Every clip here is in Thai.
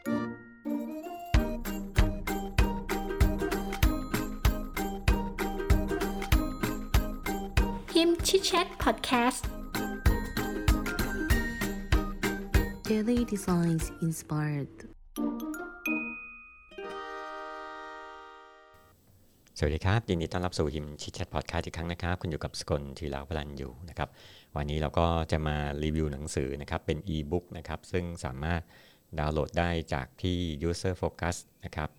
พิมพ์ชิดแชทพอดแคสต์ Daily Designs Inspired สวัสดีครับ ยินดีต้อนรับสู่ยิมชิดแชทพอดคาสต์อีกครั้งนะครับ คุณอยู่กับสกลทีลาวพลันอยู่นะครับ วันนี้เราก็จะมารีวิวหนังสือนะครับ เป็นอีบุ๊กนะครับ ซึ่งสามารถ ดาวน์โหลดได้จากที่ User Focus นะครับ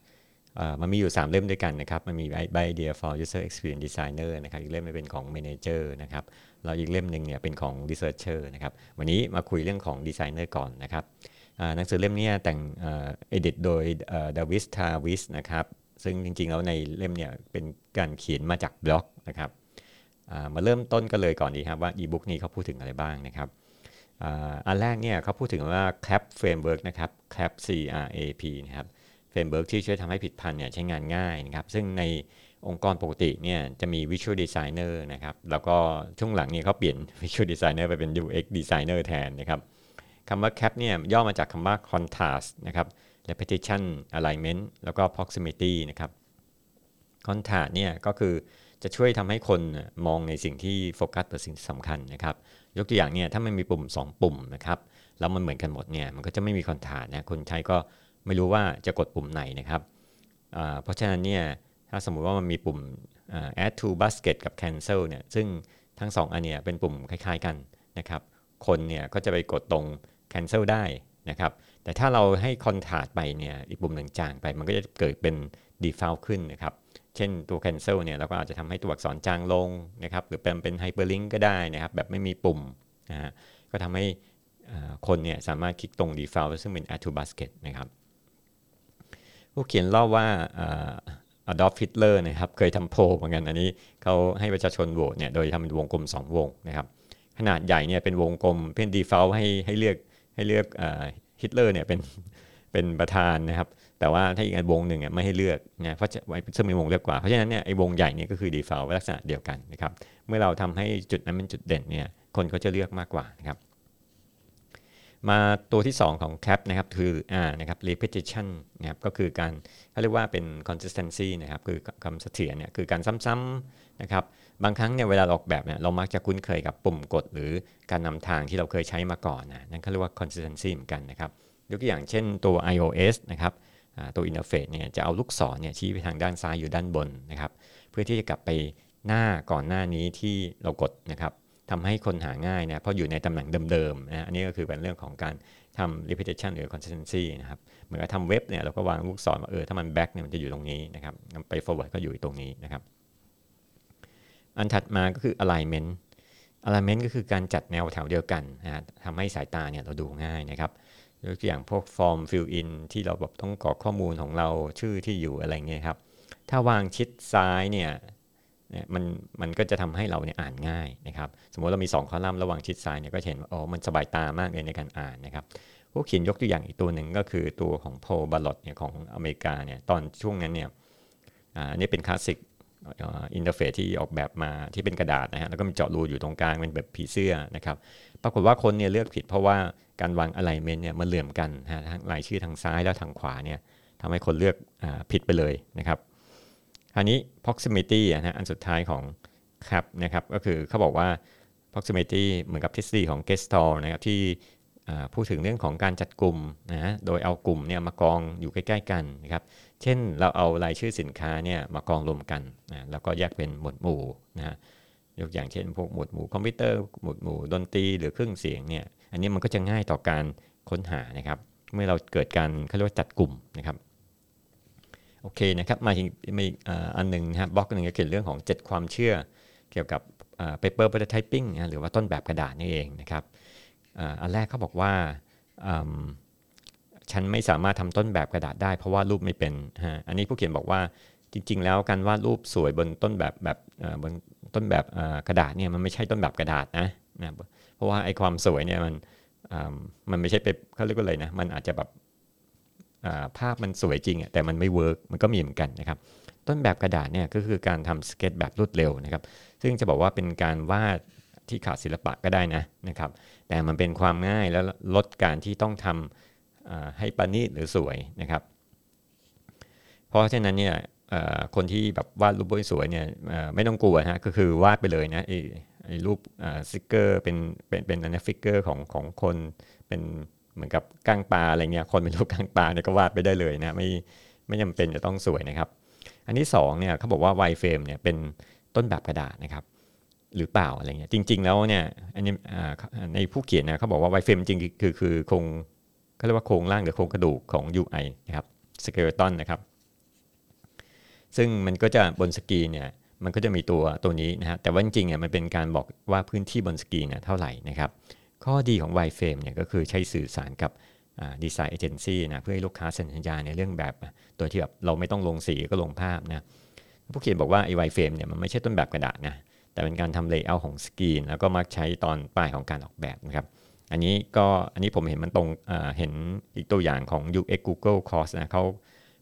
มันมีอยู่ 3 เล่มด้วยกันนะครับ มันมี By Idea for User Experience Designer นะครับ อีกเล่มเป็นของ Manager นะครับ แล้วอีกเล่มหนึ่งเนี่ยเป็นของ Researcher นะครับ วันนี้มาคุยเรื่องของ Designer ก่อนนะครับ หนังสือเล่มนี้แต่งเอ่อ edit โดยดาวิสทาวิสนะครับ ซึ่งจริงๆ แล้วในเล่มเนี่ยเป็นการเขียนมาจากบล็อกนะครับ มาเริ่มต้นกันเลยก่อนดีครับว่าอีบุ๊กนี้เขาพูดถึงอะไรบ้างนะครับ อันแรกเนี่ยเขาพูดถึงว่า CAP Framework นะครับ CAP C R A P นะครับ Framework ที่ช่วยทำให้ผิดพันเนี่ยใช้งานง่ายนะครับ ซึ่งในองค์กรปกติเนี่ยจะมี Visual Designer นะครับ แล้วก็ช่วงหลังเนี่ยเขาเปลี่ยน Visual Designer ไปเป็น UX Designer แทนนะครับคำว่า CAP เนี่ยย่อมาจากคำว่า Contrast นะครับ repetition alignment แล้วก็ proximity นะครับ contrast เนี่ยก็คือ จะช่วยทำให้คนมองในสิ่งที่โฟกัสต่อสิ่งที่สำคัญนะครับ ยกตัวอย่างเนี่ยถ้ามันมีปุ่ม 2 ปุ่มนะครับแล้วมันเหมือนกันหมดเนี่ยมันก็จะไม่มี contrast นะคนใช้ก็ไม่รู้ว่าจะกดปุ่มไหนนะครับเพราะฉะนั้นเนี่ยถ้าสมมุติว่ามันมีปุ่ม add to basket กับ cancel เนี่ยซึ่งทั้งสองอันเนี่ยเป็นปุ่มคล้ายๆกันนะครับคนเนี่ยก็จะไปกดตรง cancel ได้นะครับแต่ถ้าเราให้คอนทราสต์ไปเนี่ยอีกปุ่มหนึ่งจางไป มันก็จะเกิดเป็น default ขึ้นนะครับ เช่นตัว cancel เนี่ยเราก็อาจจะทำให้ตัวอักษรจางลงนะครับหรือเป็นเป็น hyperlink ก็ได้นะครับแบบไม่มีปุ่มนะฮะก็ทำให้คนเนี่ยสามารถคลิกตรง default ซึ่งเป็น add to basket นะครับผู้เขียนเล่าว่าอดอล์ฟฮิตเลอร์นะครับเคยทำโพลเหมือนกันอันนี้เขาให้ประชาชนโหวตเนี่ยโดยทำเป็นวงกลม 2 วงนะครับขนาดใหญ่เนี่ยเป็นวงกลมเป็น default ให้ให้เลือกให้เลือกฮิตเลอร์เนี่ยเป็นเป็นประธานนะครับ แต่ว่าถ้าอีกอันวงหนึ่งอะไม่ให้เลือกนะเพราะจะไว้ซึ่งมีวงเล็กกว่า เพราะฉะนั้นเนี่ยไอ้วงใหญ่เนี่ยก็คือ default ลักษณะเดียวกันนะครับเมื่อเราทำให้จุดนั้นเป็นจุดเด่นเนี่ยคนก็จะเลือกมากกว่านะครับมาตัวที่ 2 ของ cap นะครับคือ R นะครับ repetition นะครับก็คือการเขาเรียกว่าเป็น consistency นะครับคือคำเสถียรเนี่ยคือการซ้ำๆนะครับบางครั้งเนี่ยเวลาออกแบบเนี่ยเรามักจะคุ้นเคยกับปุ่มกด หรือการนำทางที่เราเคยใช้มาก่อนนะนั่นเขาเรียกว่า consistency เหมือนกันนะครับยกตัวอย่างเช่นตัว iOS นะครับ ตัว interface เนี่ยจะเอาลูกศรเนี่ยชี้ไปทางด้านซ้ายอยู่ด้านบนนะครับเพื่อที่จะกลับไปหน้าก่อนหน้านี้ที่เรากดนะครับทำให้คนหาง่ายนะเพราะอยู่ในตำแหน่งเดิมๆนะอันนี้ก็คือเป็นเรื่องของการทำ repetition หรือ consistency นะครับเหมือนกับทำเว็บเนี่ยเราก็วางลูกศรว่าเออถ้ามัน back เนี่ยมันจะอยู่ตรงนี้นะครับไป forward ก็อยู่ตรงนี้นะครับ อันถัดมาก็คือ alignment alignment ก็คือการจัดแนวแถวเดียวกันนะฮะทำให้สายตาเนี่ยเราดูง่ายนะครับ ยกตัวอย่างพวก form fill in ที่เราแบบต้องกรอกข้อมูลของเราชื่อที่อยู่อะไรเงี้ยครับ ถ้าวางชิดซ้ายเนี่ยมันมันก็จะทำให้เราเนี่ยอ่านง่ายนะครับ สมมติเรามี 2 คอลัมน์ระหว่างชิดซ้ายเนี่ยก็เห็นว่าอ๋อมันสบายตามากเลยในการอ่านนะครับผู้เขียนยกตัวอย่างอีกตัวหนึ่งก็คือตัวของโพบาลอตเนี่ยของอเมริกาเนี่ยตอนช่วงนั้นเนี่ยอ่าอันนี้เป็น classic interface ที่ออกแบบมาที่เป็นกระดาษนะฮะแล้วก็มีเจาะรูอยู่ตรงกลางเป็นแบบผีเสื้อนะครับปรากฏว่าคนเนี่ยเลือกผิดเพราะว่าการวาง alignment เนี่ยมันเหลื่อมกันฮะทั้งรายชื่อทางซ้ายแล้วทางขวาเนี่ยทำให้คนเลือกอผิดไปเลยนะครับคราวนี้ proximity นะฮะอันสุดท้ายของ CRAP นะครับก็คือเขาบอกว่า proximity เหมือนกับทฤษฎีของ g e s t a l นะครับที่ พูดถึงเรื่องของการจัดกลุ่มนะฮะโดยเอากลุ่มเนี่ยมากองอยู่ใกล้ ๆ กันนะครับ เช่นเราเอารายชื่อสินค้าเนี่ยมากองรวมกันนะแล้วก็แยกเป็นหมวดหมู่นะฮะยกอย่างเช่นพวกหมวดหมู่คอมพิวเตอร์หมวดหมู่ดนตรีหรือเครื่องเสียงเนี่ย อันนี้มันก็จะง่ายต่อการค้นหานะครับ เมื่อเราเกิดการเขาเรียกว่าจัดกลุ่มนะครับโอเคนะครับมาอีกมาอีกอันหนึ่งนะครับบล็อกหนึ่งก็เขียนเรื่องของ 7 ความเชื่อเกี่ยวกับอ่า paper prototyping นะหรือว่าต้นแบบกระดาษนี่เองนะครับ อันแรกเขาบอกว่าฉันไม่สามารถทำต้นแบบกระดาษได้เพราะวาดรูปไม่เป็นฮะอันนี้ผู้เขียนบอกว่าจริง ๆ แล้วการวาดรูปสวยบนต้นแบบแบบบนต้นแบบกระดาษเนี่ยมันไม่ใช่ต้นแบบกระดาษนะนะเพราะว่าไอ้ความสวยเนี่ยมันมันไม่ใช่เป็นเขาเรียกว่าอะไรนะมันอาจจะแบบภาพมันสวยจริงแต่มันไม่ work มันก็มีเหมือนกันนะครับต้นแบบกระดาษเนี่ยก็คือการทำสเก็ตแบบรวดเร็วนะครับ ซึ่งจะบอกว่าเป็นการวาด ที่ขาดศิลปะก็ได้นะนะครับ แต่มันเป็นความง่ายแล้วลดการที่ต้องทำให้ประณีตหรือสวยนะครับ เพราะฉะนั้นเนี่ยคนที่แบบวาดรูปสวยเนี่ยไม่ต้องกลัวฮะก็คือวาดไปเลยนะไอ้รูป stick figure เป็นเป็นเป็นอันนี้ figure ของของคนเป็นเหมือนกับก้างปลาอะไรเงี้ยคนเป็นรูปก้างปลาเนี่ยก็วาดไปได้เลยนะไม่ไม่จำเป็นจะต้องสวยนะครับ อันที่2เนี่ยเขาบอกว่า wireframe เนี่ยเป็นต้นแบบกระดาษนะครับ หรือเปล่าอะไรเงี้ยจริง ๆ แล้วเนี่ยอันนี้ในผู้เขียนนะเขาบอกว่า wireframe จริงคือคือโครงเขาเรียกว่าโครงร่างหรือโครงกระดูกของ UI นะครับ skeleton นะครับ ซึ่งมันก็จะบนสกรีนเนี่ยมันก็จะมีตัวตัวนี้นะฮะแต่ว่าจริงๆเนี่ยมันเป็นการบอกว่าพื้นที่บนสกรีนเนี่ยเท่าไหร่นะครับ ข้อดีของ Wireframe เนี่ยก็คือใช้สื่อสารกับdesign agency นะเพื่อให้ลูกค้าเซ็นสัญญาในเรื่องแบบตัวที่แบบเราไม่ต้องลงสีก็ลงภาพนะผู้เขียนบอกว่าไอ้ wireframe เนี่ยมันไม่ใช่ต้นแบบกระดาษนะ แต่เป็นการทำ layout ของสกรีน แล้วก็มักใช้ตอนปลายของการออกแบบนะครับ อันนี้ก็อันนี้ผมเห็นมันตรงเห็นอีกตัวอย่างของ UX Google Course นะเขา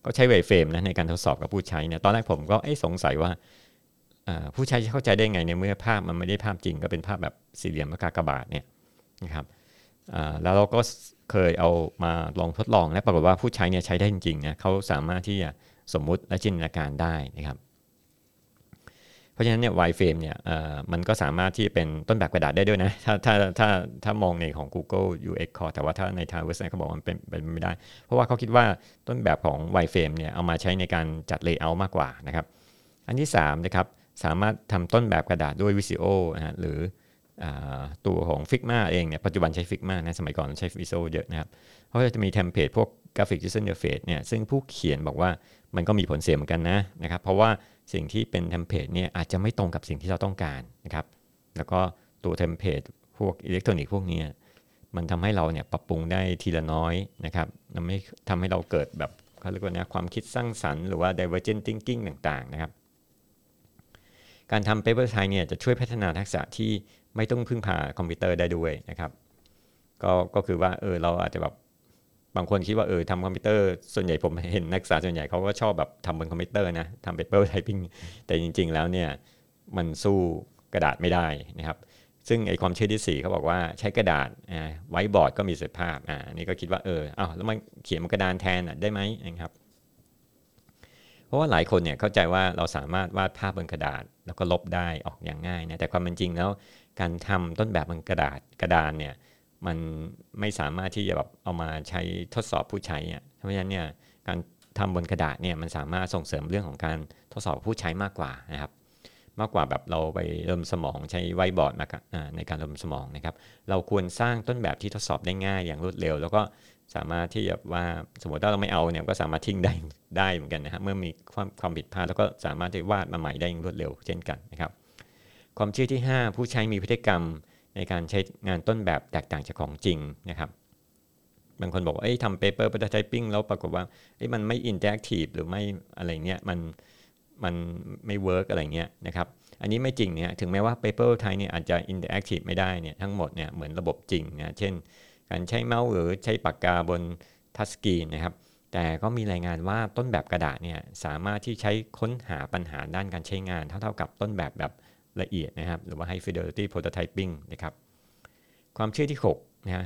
ก็ใช้ wireframe นะในการทดสอบกับผู้ใช้เนี่ยตอนแรกผมก็สงสัยว่าผู้ใช้เข้าใจได้ไงในเมื่อภาพมันไม่ได้ภาพจริงก็เป็นภาพแบบสี่เหลี่ยมกากบาทเนี่ยนะครับแล้วเราก็เคยเอามาลองทดลองและปรากฏว่าผู้ใช้เนี่ยใช้ได้จริงๆนะเขาสามารถที่จะสมมุติและจินตนาการได้นะครับ เพราะฉะนั้นเนี่ย wireframe เนี่ยมันก็สามารถที่เป็นต้นแบบกระดาษได้ด้วยนะ ถ้าถ้าถ้าถ้ามองในของ Google UX Course แต่ว่าถ้าในทางเว็บไซต์เขาบอกมันเป็นเป็นไม่ได้ เพราะว่าเขาคิดว่าต้นแบบของ wireframe เนี่ยเอามาใช้ในการจัด layout มากกว่านะครับ อันที่3นะครับสามารถทำต้นแบบกระดาษด้วย Visio นะฮะหรือตัวของ Figma เองเนี่ยปัจจุบันใช้ Figma นะสมัยก่อนใช้ Visio เยอะนะครับเพราะจะมี template พวกกราฟิก user interface เนี่ยซึ่งผู้เขียนบอกว่ามันก็มีผลเสียเหมือนกันนะนะครับเพราะว่า สิ่งที่เป็น template เนี่ยอาจจะไม่ตรงกับสิ่งที่เราต้องการนะครับ แล้วก็ตัว template พวกอิเล็กทรอนิกส์พวกนี้มันทำให้เราเนี่ยปรับปรุงได้ทีละน้อยนะครับมันไม่ทำให้เราเกิดแบบเขาเรียกว่านะความคิดสร้างสรรค์หรือว่า divergent thinking ต่างๆนะครับ การทำ paper prototyping เนี่ยจะช่วยพัฒนาทักษะที่ไม่ต้องพึ่งพาคอมพิวเตอร์ได้ด้วยนะครับ ก็ก็คือว่าเออเราอาจจะแบบ บางคนคิดว่าเออทำคอมพิวเตอร์ส่วนใหญ่ผมเห็นนักศึกษาส่วนใหญ่เขาก็ชอบแบบทำบนคอมพิวเตอร์นะทำ paper prototyping แต่จริง ๆ แล้วเนี่ยมันสู้กระดาษไม่ได้นะครับ ซึ่งไอ้ความเชื่อที่4เขาบอกว่าใช้กระดาษไว้บอร์ดก็มีเสถียรภาพอ่านี่ก็คิดว่าเอออ้าวแล้วมันเขียนบนกระดานแทนได้ไหมนะครับ เพราะว่าหลายคนเนี่ยเข้าใจว่าเราสามารถวาดภาพบนกระดาษ แล้วก็ลบได้ออกอย่างง่ายนะแต่ความเป็นจริงแล้วการทำต้นแบบบนกระดาษกระดานเนี่ย มันไม่สามารถที่จะแบบเอามาใช้ทดสอบผู้ใช้อะเพราะฉะนั้นเนี่ยการทำบนกระดาษเนี่ยมันสามารถส่งเสริมเรื่องของการทดสอบผู้ใช้มากกว่านะครับ มากกว่าแบบเราไประดมสมองใช้ไวบอร์ดมาในการระดมสมองนะครับ เราควรสร้างต้นแบบที่ทดสอบได้ง่ายอย่างรวดเร็ว แล้วก็สามารถที่จะว่าสมมติถ้าเราไม่เอาเนี่ยก็สามารถทิ้งได้ได้เหมือนกันนะครับเมื่อมีความความผิดพลาดแล้วก็สามารถที่วาดมาใหม่ได้อย่างรวดเร็ว เช่นกันนะครับ ความเชื่อที่ 5 ผู้ใช้มีพฤติกรรม ในการใช้งานต้นแบบแตกต่างจากของจริงนะครับบางคนบอกว่าทำเปเปอร์ป r ะ t ทปิ้งแล้วปรากฏว่ามันไม่ interactive หรือไม่อะไรเงี้ยมันมันไม่ work อะไรเงี้ยนะครับ อันนี้ไม่จริงเนี่ยถึงแม้ว่า Paper ไทยเนี่ยอาจจะอินเตอร์แอคทีฟไม่ได้เนี่ยทั้งหมดเนี่ยเหมือนระบบจริงนะเช่น การใช้เมาส์หรือใช้ปากกาบน touch screen นะครับ แต่ก็มีรายงานว่าต้นแบบกระดาษเนี่ยสามารถที่ใช้ค้นหาปัญหาด้านการใช้งาน เท่าๆกับต้นแบบแบบ ละเอียดนะครับ หรือว่า high fidelity prototyping นะครับ ความเชื่อที่6นะฮะ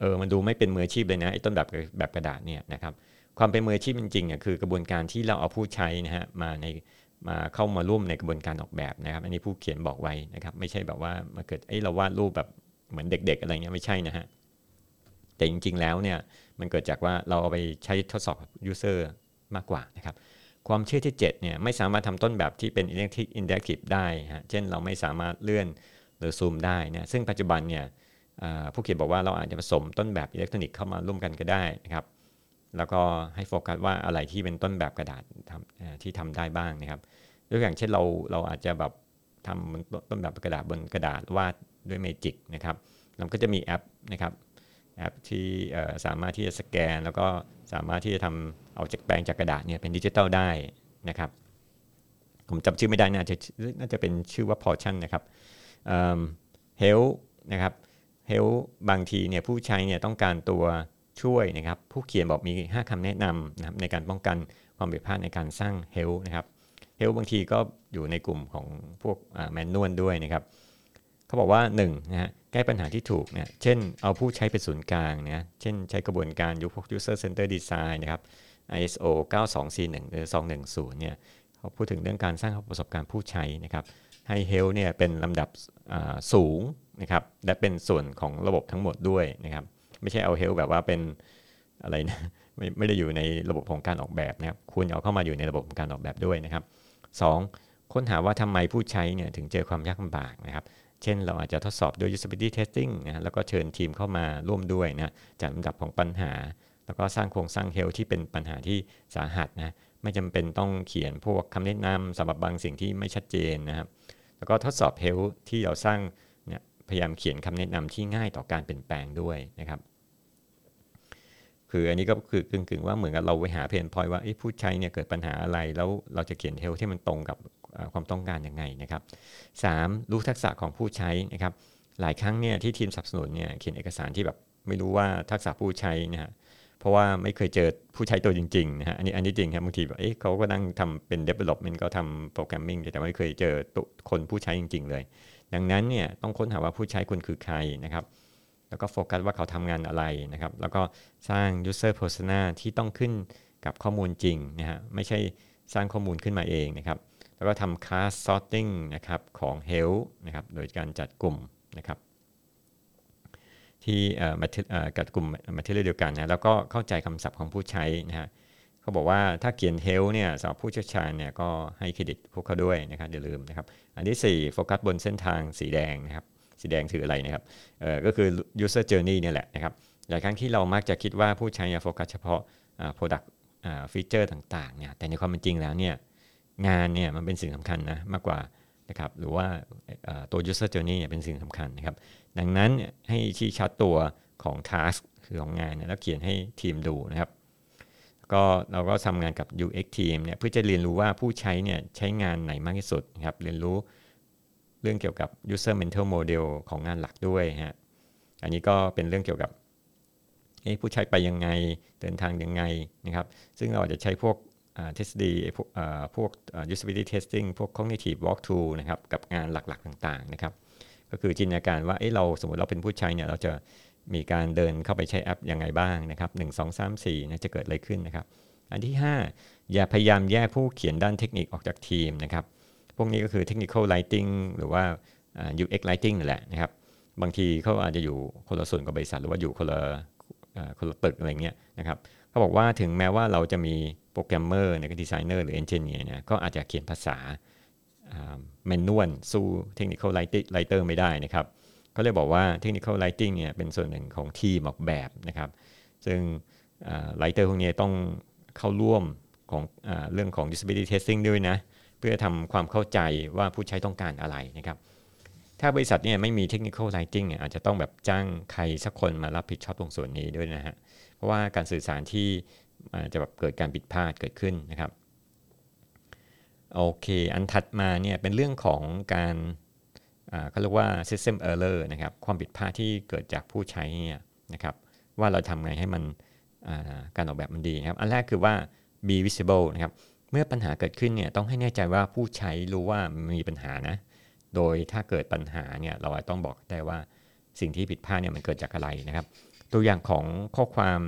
เออมันดูไม่เป็นมืออาชีพเลยนะไอ้ต้นแบบแบบกระดาษเนี่ยนะครับความเป็นมืออาชีพจริงๆเนี่ยคือกระบวนการที่เราเอาผู้ใช้นะฮะมาในมาเข้ามาร่วมในกระบวนการออกแบบนะครับ อันนี้ผู้เขียนบอกไว้นะครับ ไม่ใช่แบบว่ามาเกิดไอ้เราวาดรูปแบบเหมือนเด็ก ๆ อะไรเงี้ยไม่ใช่นะฮะแต่จริงๆแล้วเนี่ยมันเกิดจากว่าเราเอาไปใช้ทดสอบ user มากกว่านะครับ ความเชื่อที่7เนี่ยไม่สามารถทำต้นแบบที่เป็น interactive ได้ฮะเช่นเราไม่สามารถเลื่อนหรือซูมได้นะซึ่งปัจจุบันเนี่ยผู้เขียนบอกว่าเราอาจจะผสมต้นแบบอิเล็กทรอนิกส์เข้ามาร่วมกันก็ได้นะครับแล้วก็ให้โฟกัสว่าอะไรที่เป็นต้นแบบกระดาษทำที่ทำได้บ้างนะครับยกอย่างเช่นเราเราอาจจะแบบทำต้นแบบกระดาษบนกระดาษวาดด้วยเมจิกนะครับเราก็จะมีแอปนะครับแอปที่สามารถที่จะสแกน แล้วก็สามารถที่จะทำ เอาจากแปลงจากกระดาษเนี่ยเป็นดิจิตอลได้นะครับ ผมจำชื่อไม่ได้น่าจะน่าจะเป็นชื่อว่า Portion นะครับเฮลนะครับเฮลบางทีเนี่ยผู้ใช้เนี่ยต้องการตัวช่วยนะครับ ผู้เขียนบอกมี 5คำแนะนำนะครับในการป้องกันความผิดพลาดในการสร้างเฮลนะครับเฮลบางทีก็อยู่ในกลุ่มของพวกแมนนวลด้วยนะครับเขเขาบอกว่า1นะฮะแก้ปัญหาที่ถูกเนี่ยเช่นเอาผู้ใช้เป็นศูนย์กลางนะเช่นใช้กระบวนการยุคพวก user center design นะครับ ISO 9241 หรือ 210 เนี่ยเขาพูดถึงเรื่องการสร้างประสบการณ์ผู้ใช้นะครับให้ health เนี่ยเป็นลำดับสูงนะครับและเป็นส่วนของระบบทั้งหมดด้วยนะครับไม่ใช่เอา health แบบว่าเป็นอะไรนะไม่ไม่ได้อยู่ในระบบของการออกแบบนะครับควรเอาเข้ามาอยู่ในระบบของการออกแบบด้วยนะครับ 2. ค้นหาว่าทำไมผู้ใช้เนี่ยถึงเจอความยากลำบากนะครับเช่น เราอาจจะทดสอบด้วย usability testing นะแล้วก็เชิญทีมเข้ามาร่วมด้วยนะจัดลำดับของปัญหา แล้วก็สร้างโครงสร้างเฮลที่เป็นปัญหาที่สาหัสนะไม่จำเป็นต้องเขียนพวกคำแนะนำสำหรับบางสิ่งที่ไม่ชัดเจนนะครับ แล้วก็ทดสอบเฮลที่เราสร้างเนี่ยพยายามเขียนคำแนะนำที่ง่ายต่อการเปลี่ยนแปลงด้วยนะครับ คืออันนี้ก็คือกึ่งๆว่าเหมือนกับเราไปหาเพนพอยว่าผู้ใช้เนี่ยเกิดปัญหาอะไรแล้วเราจะเขียนเฮลที่มันตรงกับความต้องการยังไงนะครับ 3. รู้ทักษะของผู้ใช้นะครับ หลายครั้งเนี่ยที่ทีมสนับสนุนเนี่ยเขียนเอกสารที่แบบไม่รู้ว่าทักษะผู้ใช้นะฮะ เพราะว่าไม่เคยเจอผู้ใช้ตัวจริงๆนะฮะอันนี้อันนี้จริงครับบางทีแบบเอ๊ะเขาก็นั่งทำเป็น development ก็ทำโปรแกรมมิ่งแต่ไม่เคยเจอคนผู้ใช้จริง ๆ เลย ดังนั้นเนี่ยต้องค้นหาว่าผู้ใช้คุณคือใครนะครับแล้วก็โฟกัสว่าเขาทำงานอะไรนะครับ แล้วก็สร้าง user persona ที่ต้องขึ้นกับข้อมูลจริงนะฮะไม่ใช่สร้างข้อมูลขึ้นมาเองนะครับ แล้วก็ทำ class sorting นะครับของ health นะครับโดยการจัดกลุ่มนะครับ ที่กับกลุ่ม material เดียวกันนะแล้วก็เข้าใจคำศัพท์ของผู้ใช้นะฮะเขาบอกว่าถ้าเขียน health เนี่ยสำหรับผู้เชี่ยวชาญเนี่ยก็ให้เครดิตพวกเขาด้วยนะครับอย่าลืมนะครับ อันที่ 4 โฟกัสบนเส้นทางสีแดงนะครับสีแดงคืออะไรนะครับเออก็คือ user journey เนี่ยแหละนะครับหลายครั้งที่เรามักจะคิดว่าผู้ใช้โฟกัสเฉพาะ product ฟีเจอร์ต่างๆเนี่ยแต่ในความเป็นจริงแล้วเนี่ยงานเนี่ยมันเป็นสิ่งสำคัญนะมากกว่า นะครับหรือว่าตัว user journey เนี่ยเป็นสิ่งสำคัญนะครับ ดังนั้นให้ชี้ชัดตัวของ task คือของงานแล้วเขียนให้ทีมดูนะครับ ก็เราก็ทำงานกับ UX team เนี่ยเพื่อจะเรียนรู้ว่าผู้ใช้เนี่ยใช้งานไหนมากที่สุดนะครับเรียนรู้เรื่องเกี่ยวกับ user mental model ของงานหลักด้วยฮะอันนี้ก็เป็นเรื่องเกี่ยวกับผู้ใช้ไปยังไงเดินทางยังไงนะครับ ซึ่งเราอาจจะใช้พวก ทฤษฎีพวกพวก usability testing พวก cognitive walkthrough นะครับกับงานหลักๆต่างๆนะครับก็คือจินตนาการว่าเอ้เราสมมติเราเป็นผู้ใช้เนี่ยเราจะมีการเดินเข้าไปใช้แอปยังไงบ้างนะครับ1 2 3 4นะจะเกิดอะไรขึ้นนะครับ อันที่ 5 อย่าพยายามแยกผู้เขียนด้านเทคนิคออกจากทีมนะครับ พวกนี้ก็คือ technical writing หรือว่า UX writing นั่นแหละนะครับ บางทีเขาอาจจะอยู่คนละส่วนกับบริษัท หรือว่าอยู่คนละคนละตึกอะไรเงี้ยนะครับ เขาบอกว่าถึงแม้ว่าเราจะมีโปรแกรมเมอร์ในดีไซเนอร์หรือ engineer เนี่ยก็อาจจะเขียนภาษา manual สู้ technical writer ไม่ได้นะครับก็เลยบอกว่า technical writing เนี่ยเป็นส่วนหนึ่งของทีมออกแบบนะครับ ซึ่ง writer พวกนี้ต้องเข้าร่วมของอเรื่องของ disability testing ด้วยนะ เพื่อทำความเข้าใจว่าผู้ใช้ต้องการอะไรนะครับ ถ้าบริษัทเนี่ยไม่มี technical writing อาจจะต้องแบบจ้างใครสักคนมารับผิดชอบตรงส่วนนี้ด้วยนะฮะ ราะว่าการสื่อสารที่จะแบบเกิดการผิดพลาดเกิดขึ้นนะครับโอเค อันถัดมาเนี่ยเป็นเรื่องของการเขาเรียกว่า system error นะครับ ความผิดพลาดที่เกิดจากผู้ใช้เนี่ยนะครับ ว่าเราทำไงให้มันการออกแบบมันดีนะครับ อันแรกคือว่า be visible นะครับ เมื่อปัญหาเกิดขึ้นเนี่ยต้องให้แน่ใจว่าผู้ใช้รู้ว่ามีปัญหานะ โดยถ้าเกิดปัญหาเนี่ยเราต้องบอกได้ว่าสิ่งที่ผิดพลาดเนี่ยมันเกิดจากอะไรนะครับ ตัวอย่างของข้อความ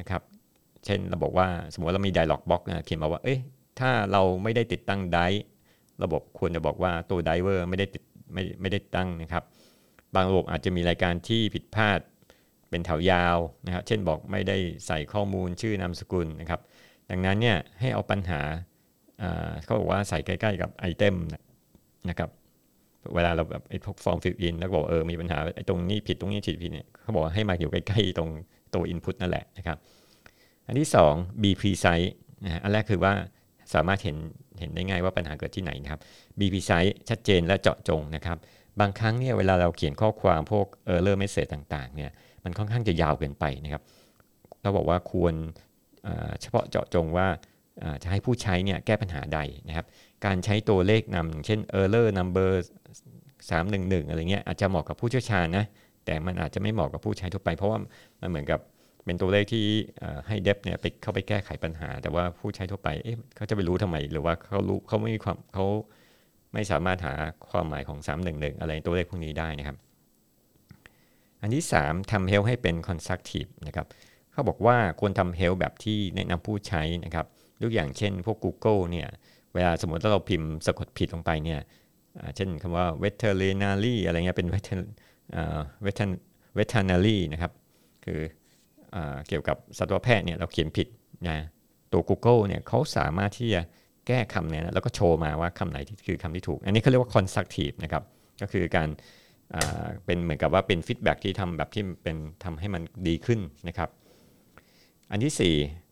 นะครับ เช่นเราบอกว่าสมมติเรามี dialog box นะเขียนมาว่า เอ้ยถ้าเราไม่ได้ติดตั้งไดระบบควรจะบอกว่าตัวไดเวอร์ไม่ได้ติดไม่ไม่ได้ตั้งนะครับ บางระบบอาจจะมีรายการที่ผิดพลาดเป็นแถวยาวนะครับ เช่นบอกไม่ได้ใส่ข้อมูลชื่อนามสกุลนะครับ ดังนั้นเนี่ยให้เอาปัญหาเขาบอกว่าใส่ใกล้ ๆ กับ item นะครับ เวลาเราแบบไอ้พวก form fill in แล้วบอกเออมีปัญหาไอ้ตรงนี้ผิดตรงนี้ผิดผิดเนี่ยเขาบอกให้มาอยู่ใกล้ๆตรงตัว input นั่นแหละนะครับ อันที่ 2 be precise นะอันแรกคือว่าสามารถเห็นเห็นได้ง่ายว่าปัญหาเกิดที่ไหนนะครับ b p s i z e ชัดเจนและเจาะจงนะครับ บางครั้งเนี่ยเวลาเราเขียนข้อความพวก error message ต่างๆเนี่ยมันค่อนข้างจะยาวเกินไปนะครับ เราบอกว่าควรเฉพาะเจาะจงว่า จะให้ผู้ใช้เนี่ยแก้ปัญหาใดนะครับ การใช้ตัวเลขนำเช่น error number 311 อะไรเงี้ยอาจจะเหมาะกับผู้เชี่ยวชาญนะ แต่มันอาจจะไม่เหมาะกับผู้ใช้ทั่วไป เพราะว่ามันเหมือนกับเป็นตัวเลขที่ให้เดฟเนี่ยไปเข้าไปแก้ไขปัญหา แต่ว่าผู้ใช้ทั่วไปเอ๊ะเขาจะไปรู้ทำไม หรือว่าเขารู้เขาไม่มีความเขาไม่สามารถหาความหมายของ 311 อะไรตัวเลขพวกนี้ได้นะครับ อันที่ 3ทำ health ให้เป็น constructive นะครับเขาบอกว่าควรทำ health แบบที่แนะนำผู้ใช้นะครับ ยกอย่างเช่น พวก Google เนี่ยเวลาสมมติถ้าเราพิมพ์สะกดผิดลงไปเนี่ยเช่นคำว่า veterinary อะไรเงี้ยเป็น veterinary นะครับ คืออเกี่ยวกับสัตวแพทย์เนี่ยเราเขียนผิดนะตัว Google เนี่ยเขาสามารถที่จะแก้คำเนี่ยแล้วก็โชว์มาว่าคำไหนที่คือคำที่ถูก อันนี้เขาเรียกว่า constructive นะครับ ก็คือการเป็นเหมือนกับว่าเป็น feedback ที่ทำแบบที่เป็นทำให้มันดีขึ้นนะครับ อันที่ 4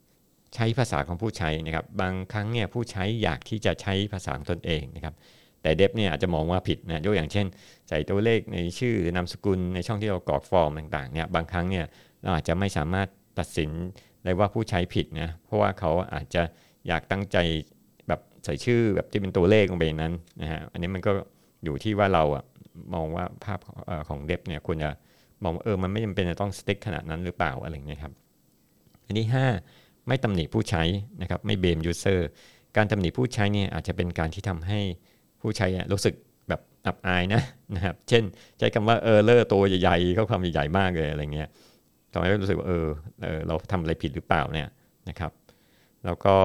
ใช้ภาษาของผู้ใช้นะครับบางครั้งเนี่ยผู้ใช้อยากที่จะใช้ภาษาของตนเองนะครับแต่ dev เนี่ยอาจจะมองว่าผิดนะยกอย่างเช่น ใส่ตัวเลขในชื่อนามสกุลในช่องที่เรากรอกฟอร์มต่างๆเนี่ยบางครั้งเนี่ยเราอาจจะไม่สามารถตัดสินได้ว่าผู้ใช้ผิดนะเพราะว่าเขาอาจจะอยากตั้งใจแบบใส่ชื่อแบบที่เป็นตัวเลขลงไปนั้นนะฮะอันนี้มันก็อยู่ที่ว่าเราอะมองว่าภาพของเดฟเนี่ยควรจะมองเออมันไม่จำเป็นจะต้องสติ๊กขนาดนั้นหรือเปล่าอะไรเงี้ยครับอันที่5 ไม่ตำหนิผู้ใช้นะครับไม่เบมยูเซอร์การตำหนิผู้ใช้เนี่ยอาจจะเป็นการที่ทำให้ผู้ใช้รู้สึกแบบอับอายนะนะครับเช่นใช้คำว่า error ตัวใหญ่ๆเขาความใหญ่มากเลยอะไรเงี้ยทำให้รู้สึกว่าเออเออเราทำอะไรผิดหรือเปล่าเนี่ยนะครับ แล้วก็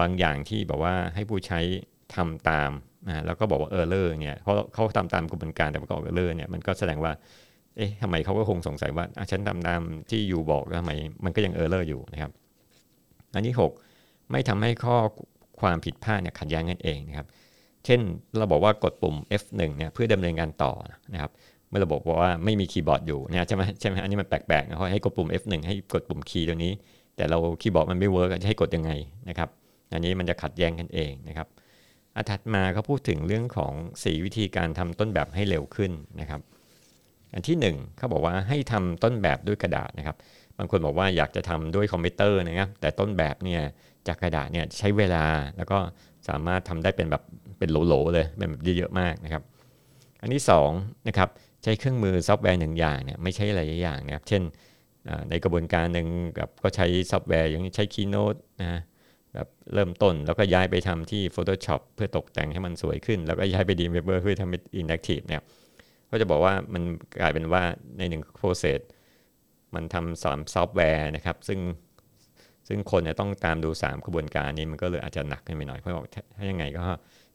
บางอย่างที่บอกว่าให้ผู้ใช้ทำตามนะแล้วก็บอกว่า error เนี่ยเพราะเขาทำตามกระบวนการแต่ปรากฏ error เนี่ยมันก็แสดงว่าเอ๊ะทำไมเขาก็คงสงสัยว่าฉันทำตามที่อยู่บอกทำไมมันก็ยัง error อยู่นะครับ อันที่ 6 ไม่ทำให้ข้อความผิดพลาดเนี่ยขัดแย้งกันเองนะครับเช่นเราบอกว่ากดปุ่ม F1 เนี่ยเพื่อดำเนินการต่อนะครับเมื่อเราบอกว่าไม่มีคีย์บอร์ดอยู่นี่ยใช่ไหมใช่ไหมอันนี้มันแปลกๆนะเขาให้กดปุ่ม F1 ให้กดปุ่ม key ตัวนี้ แต่เราคีย์บอร์ดมันไม่ work จะให้กดยังไงนะครับอันนี้มันจะขัดแย้งกันเองนะครับอาถัดมาเขาพูดถึงเรื่องของ4วิธีการทำต้นแบบให้เร็วขึ้นนะครับ อันที่ 1เขาบอกว่าให้ทำต้นแบบด้วยกระดาษนะครับ บางคนบอกว่าอยากจะทำด้วยคอมพิวเตอร์นะครับ แต่ต้นแบบเนี่ยจากกระดาษเนี่ยใช้เวลาแล้วก็สามารถทำได้เป็นแบบเป็นโหลๆเลยเป็นแบบเยอะๆมากนะครับ อันที่2นะครับใช้เครื่องมือซอฟต์แวร์หนึ่งอย่างเนี่ยไม่ใช่หลายอย่างนะครับ เช่นในกระบวนการหนึ่งกับก็ใช้ซอฟต์แวร์อย่างใช้ Keynote นะแบบเริ่มต้นแล้วก็ย้ายไปทำที่ Photoshop เพื่อตกแต่งให้มันสวยขึ้น แล้วก็ย้ายไป Dreamweaver เพื่อทำเป็น Interactive เนี่ยก็จะบอกว่ามันกลายเป็นว่าในหนึ่ง process มันทำสามซอฟต์แวร์นะครับ ซึ่งซึ่งคนเนี่ยต้องตามดู 3 กระบวนการนี้มันก็เลยอาจจะหนักขึ้นไปหน่อยเพราะบอกถ้ายังไงก็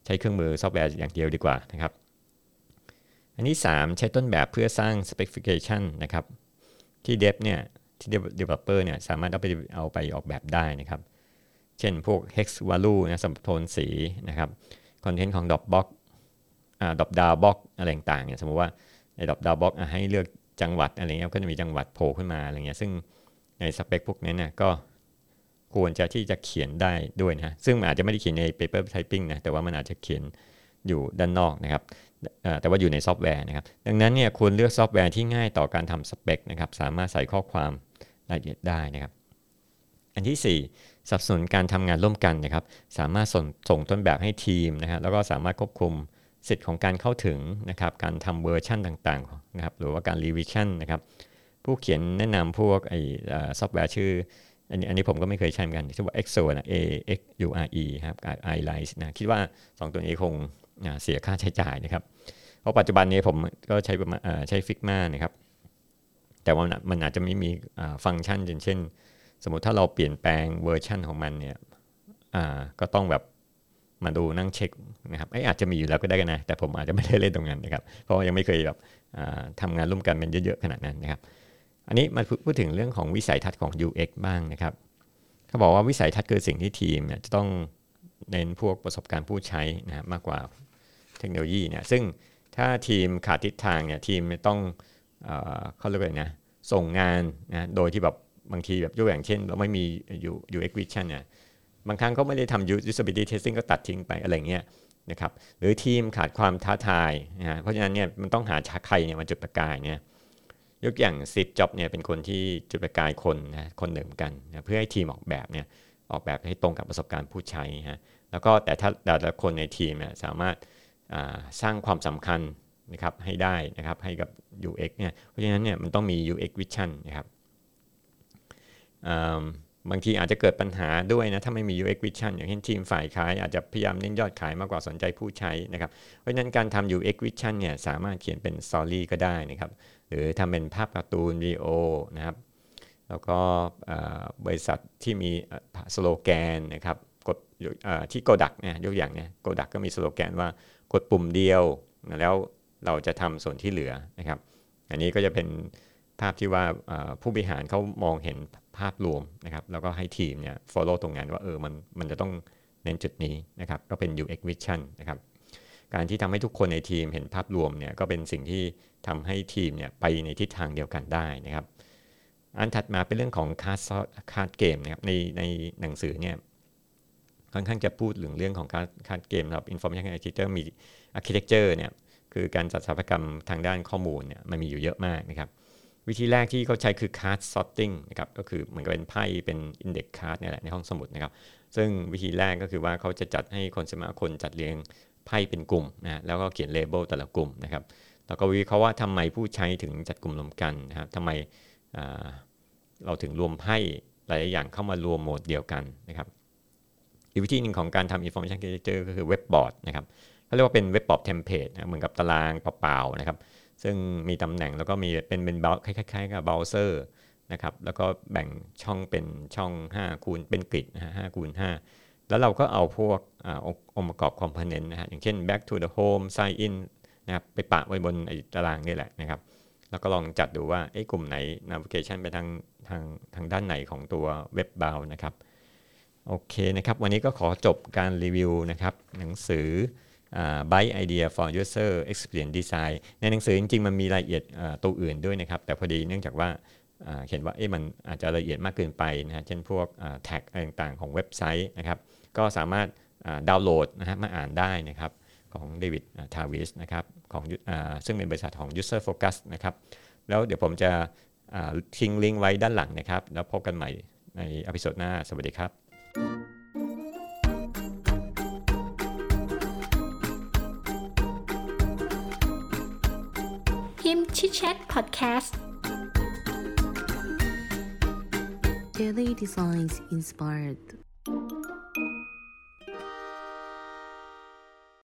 ใช้เครื่องมือซอฟต์แวร์อย่างเดียวดีกว่านะครับ อันที่3ใช้ต้นแบบเพื่อสร้าง specification นะครับ ที่ dev เนี่ยที่ developer เนี่ยสามารถเอาไปเอาไปออกแบบได้นะครับ เช่นพวก hex value นะสำหรับโทนสีนะครับคอนเทนต์ของ drop box อ่า drop down box อะไรต่างๆเนี่ยสมมติว่าใน drop down box ให้เลือก จังหวัดอะไรเงี้ยก็จะมีจังหวัดโผล่ขึ้นมาอะไรเงี้ยซึ่งในสเปคพวกนี้เนี่ยก็ควรจะที่จะเขียนได้ด้วยนะซึ่งอาจจะไม่ได้เขียนใน paper prototyping นะแต่ว่ามันอาจจะเขียนอยู่ด้านนอกนะครับแต่ว่าอยู่ในซอฟต์แวร์นะครับ ดังนั้นเนี่ยควรเลือกซอฟต์แวร์ที่ง่ายต่อการทำสเปคนะครับ สามารถใส่ข้อความรายละเอียดได้นะครับ อันที่ 4 สนับสนุนการทำงานร่วมกันนะครับ สามารถส่งส่งต้นแบบให้ทีมนะครับแล้วก็สามารถควบคุม สิทธิ์ของการเข้าถึงนะครับการทำเวอร์ชันต่างๆนะครับหรือว่าการ revision นะครับผู้เขียนแนะนำพวกไอซอฟต์แวร์ชื่ออันนี้อันนี้ผมก็ไม่เคยใช้เหมือนกันชื่อว่า Axure นะ A X U R E ครับกับ I l i นะคิดว่า 2 ตัวนี้คงเสียค่าใช้จ่ายนะครับ เพราะปัจจุบันนี้ผมก็ใช้ประมาณใช้ Figma นะครับ แต่ว่ามันอาจจะไม่มีฟังก์ชันอย่างเช่น สมมติถ้าเราเปลี่ยนแปลงเวอร์ชันของมันเนี่ยก็ต้องแบบมาดูนั่งเช็ค นะครับไออาจจะมีอยู่แล้วก็ได้กันนะ แต่ผมอาจจะไม่ได้เล่นตรงนั้นนะครับ เพราะยังไม่เคยแบบทำงานร่วมกันเป็นเยอะๆขนาดนั้นนะครับ อันนี้มาพูดถึงเรื่องของวิสัยทัศน์ของ UX บ้างนะครับเขาบอกว่าวิสัยทัศน์คือสิ่งที่ทีมเนี่ยจะต้องเน้นพวกประสบการณ์ผู้ใช้นะมากกว่าเทคโนโลยีเนี่ยซึ่งถ้าทีมขาดทิศทางเนี่ยทีมต้องเขาเรียกว่านะส่งงานนะโดยที่แบบบางทีแบบยกอย่างเช่น เราไม่มี UX vision เนี่ยบางครั้งก็ไม่ได้ทำ usability testing ก็ตัดทิ้งไปอะไรเงี้ย นะครับหรือทีมขาดความท้าทายนะเพราะฉะนั้นเนี่ยมันต้องหาใครเนี่ยมาจุดประกายเนี่ยยกอย่างซิดจ็อบเนี่ยเป็นคนที่จุดประกายคนนะคนหนึ่งกันนะเพื่อให้ทีมออกแบบเนี่ยออกแบบให้ตรงกับประสบการณ์ผู้ใช้ฮะแล้วก็แต่ถ้าแต่ละคนในทีมเนี่ยสามารถสร้างความสำคัญนะครับให้ได้นะครับให้กับ UX เนี่ยเพราะฉะนั้นเนี่ยมันต้องมี UX vision นะครับ บางทีอาจจะเกิดปัญหาด้วยนะ ถ้าไม่มี UX Vision อย่างเช่นทีมฝ่ายขาย อาจจะพยายามเน้นยอดขายมากกว่าสนใจผู้ใช้นะครับ เพราะฉะนั้นการทำ UX Vision เนี่ยสามารถเขียนเป็น story ก็ได้นะครับ หรือทำเป็นภาพการ์ตูนวิดีโอนะครับ แล้วก็บริษัทที่มีสโลแกนนะครับโกดักที่โกดักเนี่ยยกอย่างเนี่ยโกดักก็มีสโลแกนว่ากดปุ่มเดียว แล้วเราจะทำส่วนที่เหลือนะครับ อันนี้ก็จะเป็นภาพที่ว่าผู้บริหารเขามองเห็น ภาพรวมนะครับแล้วก็ให้ทีมเนี่ย follow ตรงนั้นว่าเออมันมันจะต้องเน้นจุดนี้นะครับก็เป็น UX vision นะครับการที่ทำให้ทุกคนในทีมเห็นภาพรวมเนี่ยก็เป็นสิ่งที่ทำให้ทีมเนี่ยไปในทิศทางเดียวกันได้นะครับ อันถัดมาเป็นเรื่องของ card card game นะครับในในหนังสือเนี่ยค่อนข้างจะพูดถึงเรื่องของการ card game ครับ information architecture มี architecture เนี่ยคือการจัดสถาปัตยกรรมทางด้านข้อมูลเนี่ยมันมีอยู่เยอะมากนะครับ วิธีแรกที่เขาใช้คือ card sorting นะครับก็คือเหมือนกับเป็นไพ่เป็น index card เนี่ยแหละในห้องสมุดนะครับ ซึ่งวิธีแรกก็คือว่าเขาจะจัดให้คนสมาคนจัดเรียงไพ่เป็นกลุ่มนะแล้วก็เขียน label แต่ละกลุ่มนะครับแล้วก็วิเคราะห์ว่าทำไมผู้ใช้ถึงจัดกลุ่มรวมกันนะครับทำไมเราถึงรวมไพ่หลายอย่างเข้ามารวมโหมดเดียวกันนะครับอีกวิธีหนึ่งของการทำ information architecture ก็คือเว็บบอร์ดนะครับเขาเรียกว่าเป็นเว็บบอร์ด template นะเหมือนกับตารางเปล่าๆนะครับ ซึ่งมีตำแหน่งแล้วก็มีเป็นเป็นเบลอคล้ายๆกับเบราว์เซอร์นะครับแล้วก็แบ่งช่องเป็นช่อง5คูณเป็น grid นะฮะ5คูณ5แล้วเราก็เอาพวกองค์ประกอบ component นะฮะอย่างเช่น back to the home sign in นะครับไปปะไว้บนไอ้ตารางนี่แหละนะครับ แล้วก็ลองจัดดูว่าไอ้กลุ่มไหน navigation ไปทางทางทางด้านไหนของตัวเว็บเบราว์นะครับโอเคนะครับ วันนี้ก็ขอจบการรีวิวนะครับ หนังสือ Byte Idea for User Experience Design ในหนังสือจริงๆ มันมีรายละเอียดตัวอื่นด้วยนะครับ แต่พอดีเนื่องจากว่าเห็นว่าเอ๊ะมันอาจจะละเอียดมากเกินไปนะฮะเช่นพวกแท็กต่างๆ ของเว็บไซต์นะครับ ก็สามารถดาวน์โหลดนะฮะมาอ่านได้นะครับของเดวิดทาวิสนะครับของซึ่งเป็นบริษัทของ User Focus นะครับแล้วเดี๋ยวผมจะทิ้งลิงก์ไว้ด้านหลังนะครับ แล้วพบกันใหม่ในอพิโซดหน้า สวัสดีครับ Chit Chat Podcast. Daily Designs Inspired